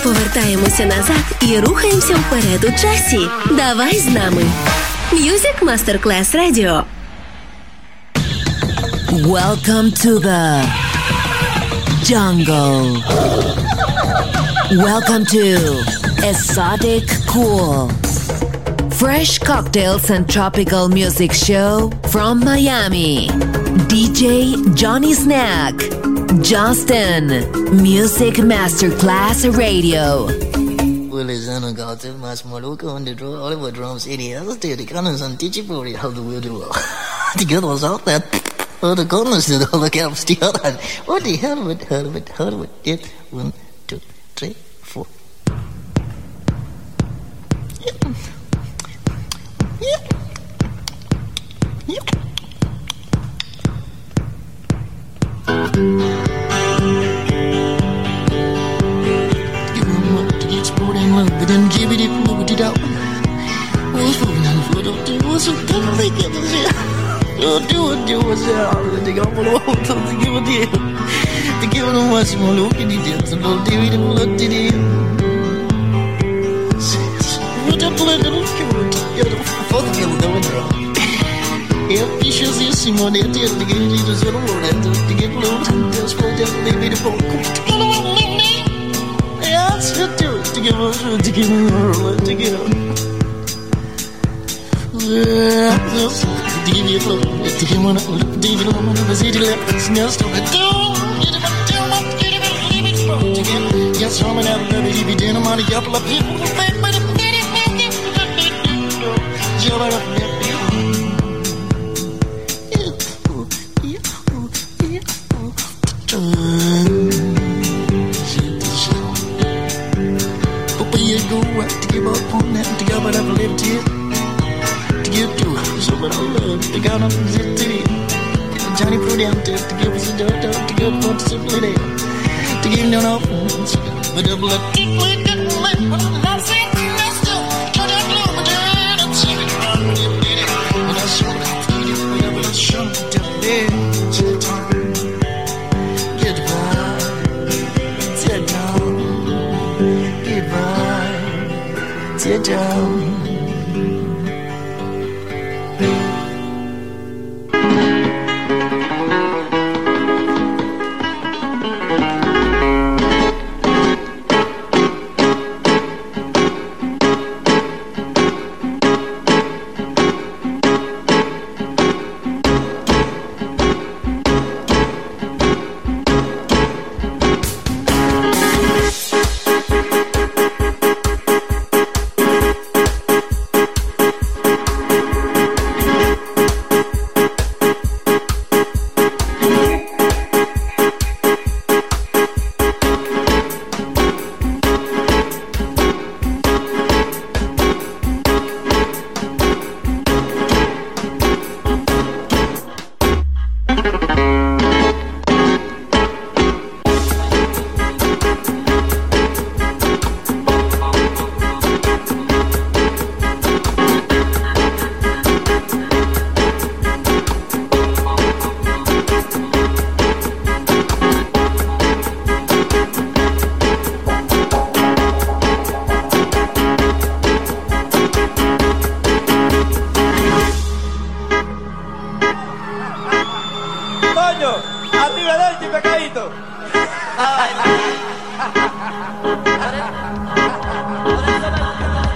повертаємося назад і рухаємося вперед у часі. Давай з нами. Music Masterclass Radio. Welcome to the jungle. Welcome to Exotic Cool. Fresh cocktails and tropical music show from Miami. DJ Johnny Snack. Justin. Music Masterclass Radio. Willis and a got too much more on the draw Oliver did the gunners and the the good was out there oh the did all the caps together what the hell hell hell one two three four then it if moved it moving on the up to what's a good thing in the shit? Do it, do it, do it, yeah. They got one of the to give a deal. To give them much more look at it, it's a little and look at it. What a little cute, you know, get. Yes, you do it to give us to give me a to give. To give you a flow, to give one, to give you one of the city left, smells to it. Yes, I'm an apple, if you didn't want to get up, people will think, but you're on that, to give it up a little bit, to give to so what I love, to go up to it. Johnny Prudente, to give us a dirt, to give up to give no off, but double up. Coño, arriba del ti, pecadito.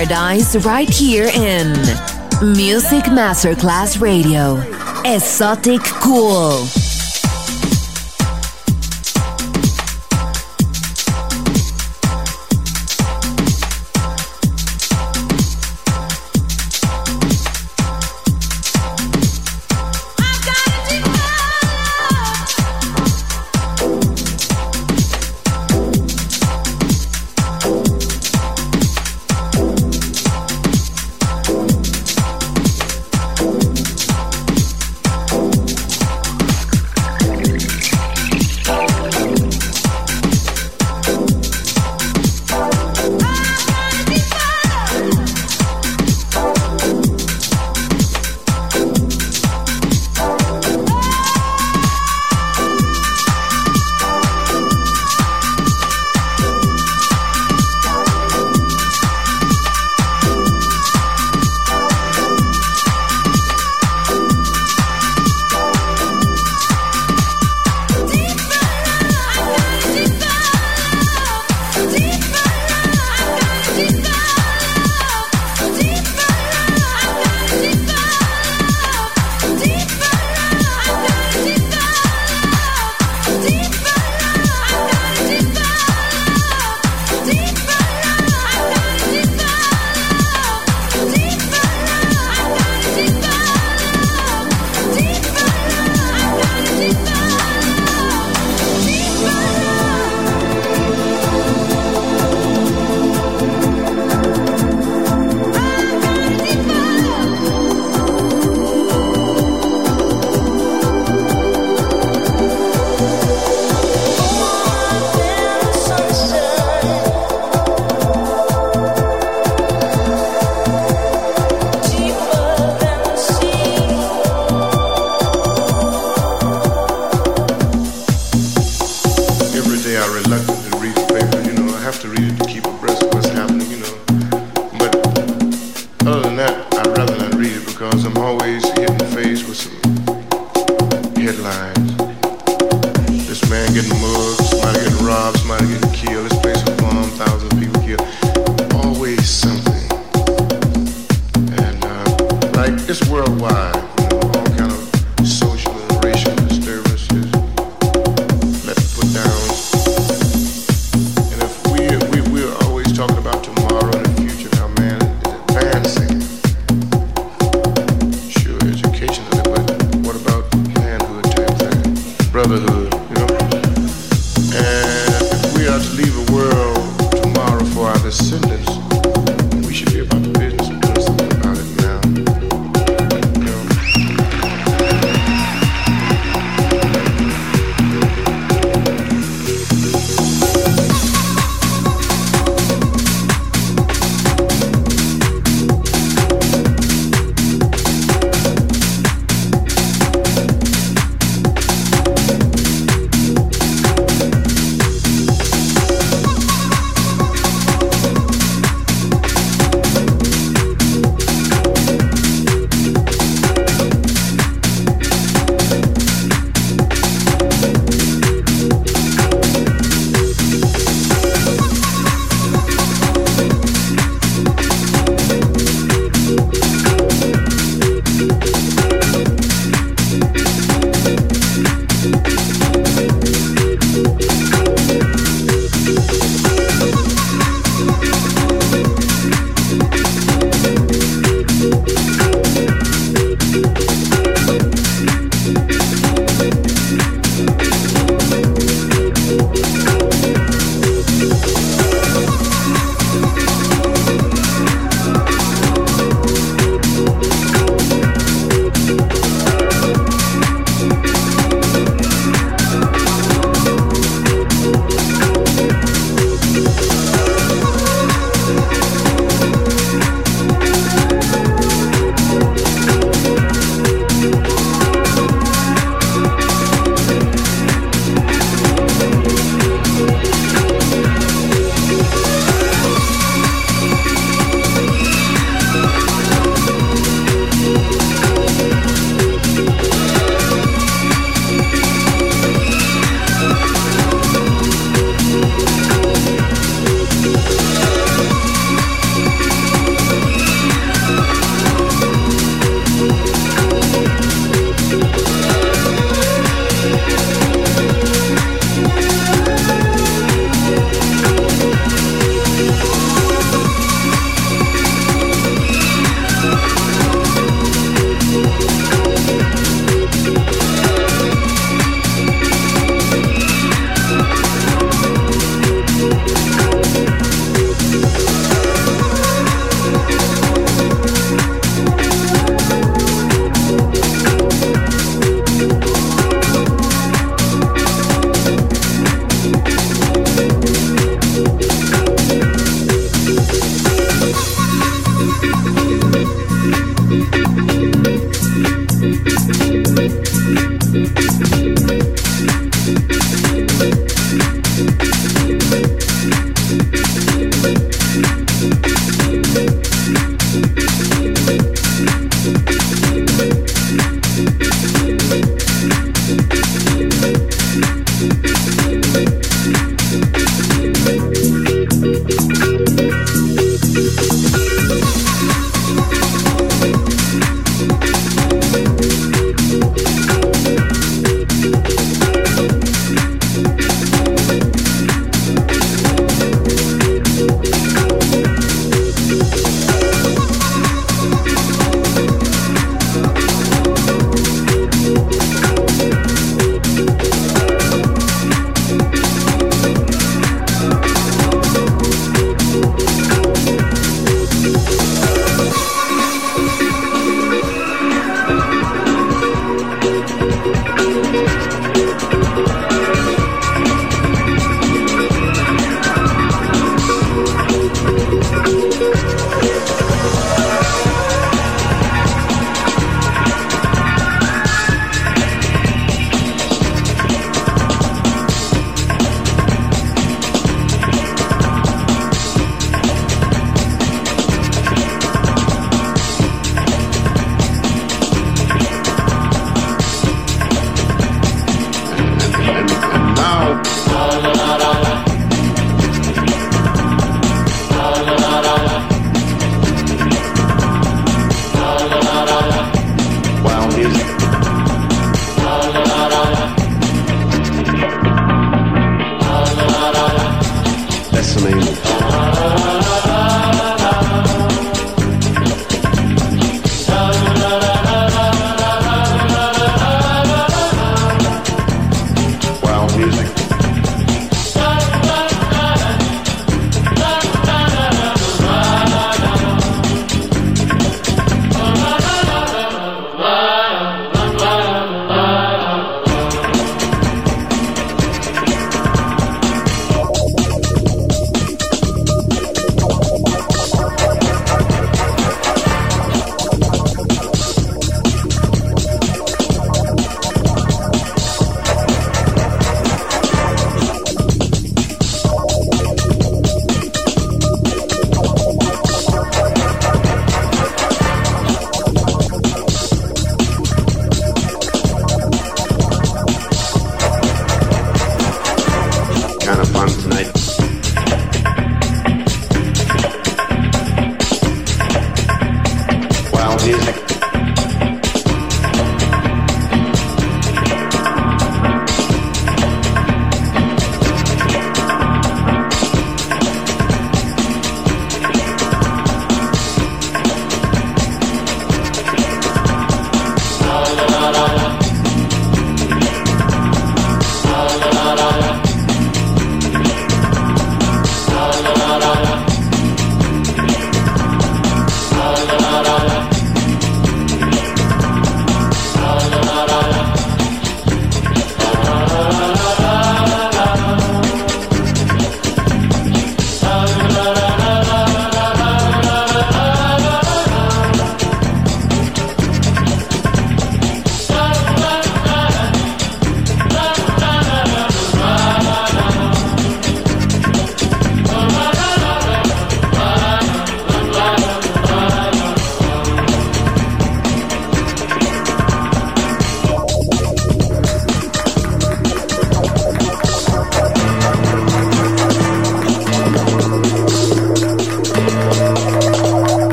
paradise right here in Music Masterclass Radio. Esoticool.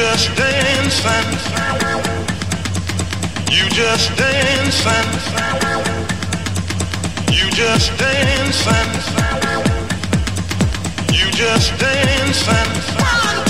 just dancing. You just dancing. You just dancing. You just dancing.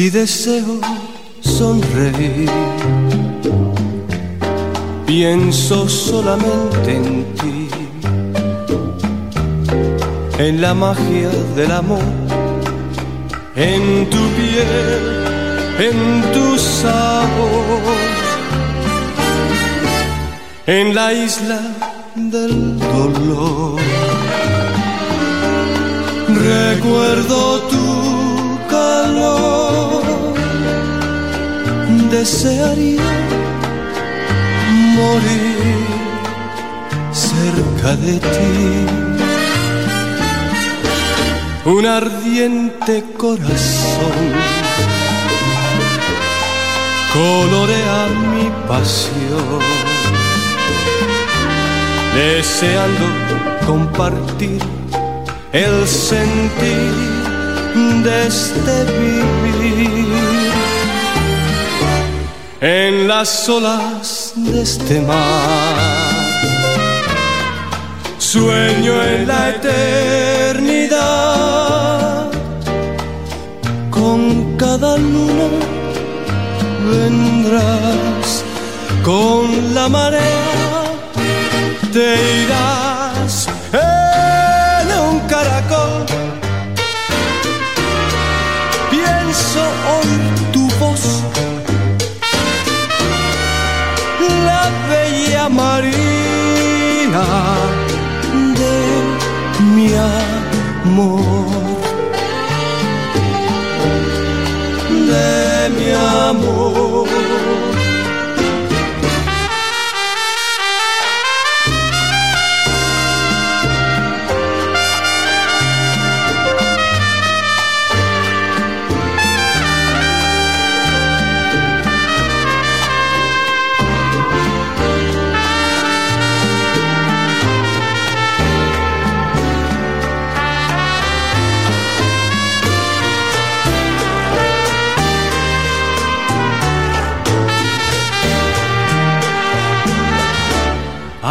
Si deseo sonreír, pienso solamente en ti, en la magia del amor, en tu piel, en tu sabor, en la isla del dolor. Recuerdo tu calor, desearía morir cerca de ti. Un ardiente corazón colorea mi pasión, deseando compartir el sentir de este vivir en las olas de este mar. Sueño en la eternidad, con cada luna vendrás, con la marea te irás amor, de mi amor.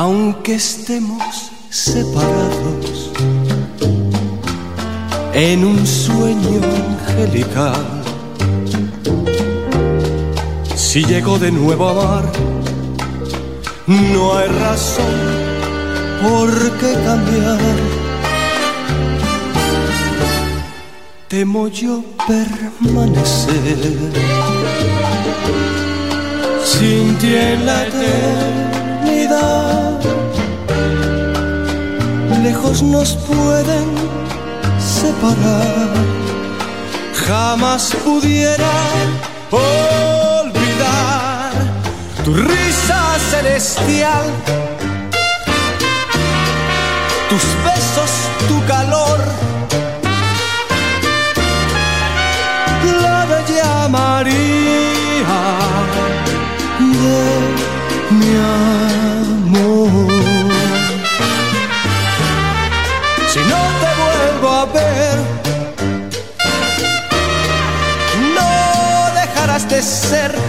Aunque estemos separados en un sueño angelical. Si llego de nuevo a amar, no hay razón por qué cambiar. Temo yo permanecer sin ti en la eternidad. Lejos nos pueden separar, jamás pudiera olvidar tu risa celestial, tus besos, tu calor. La bella María de mi. parecer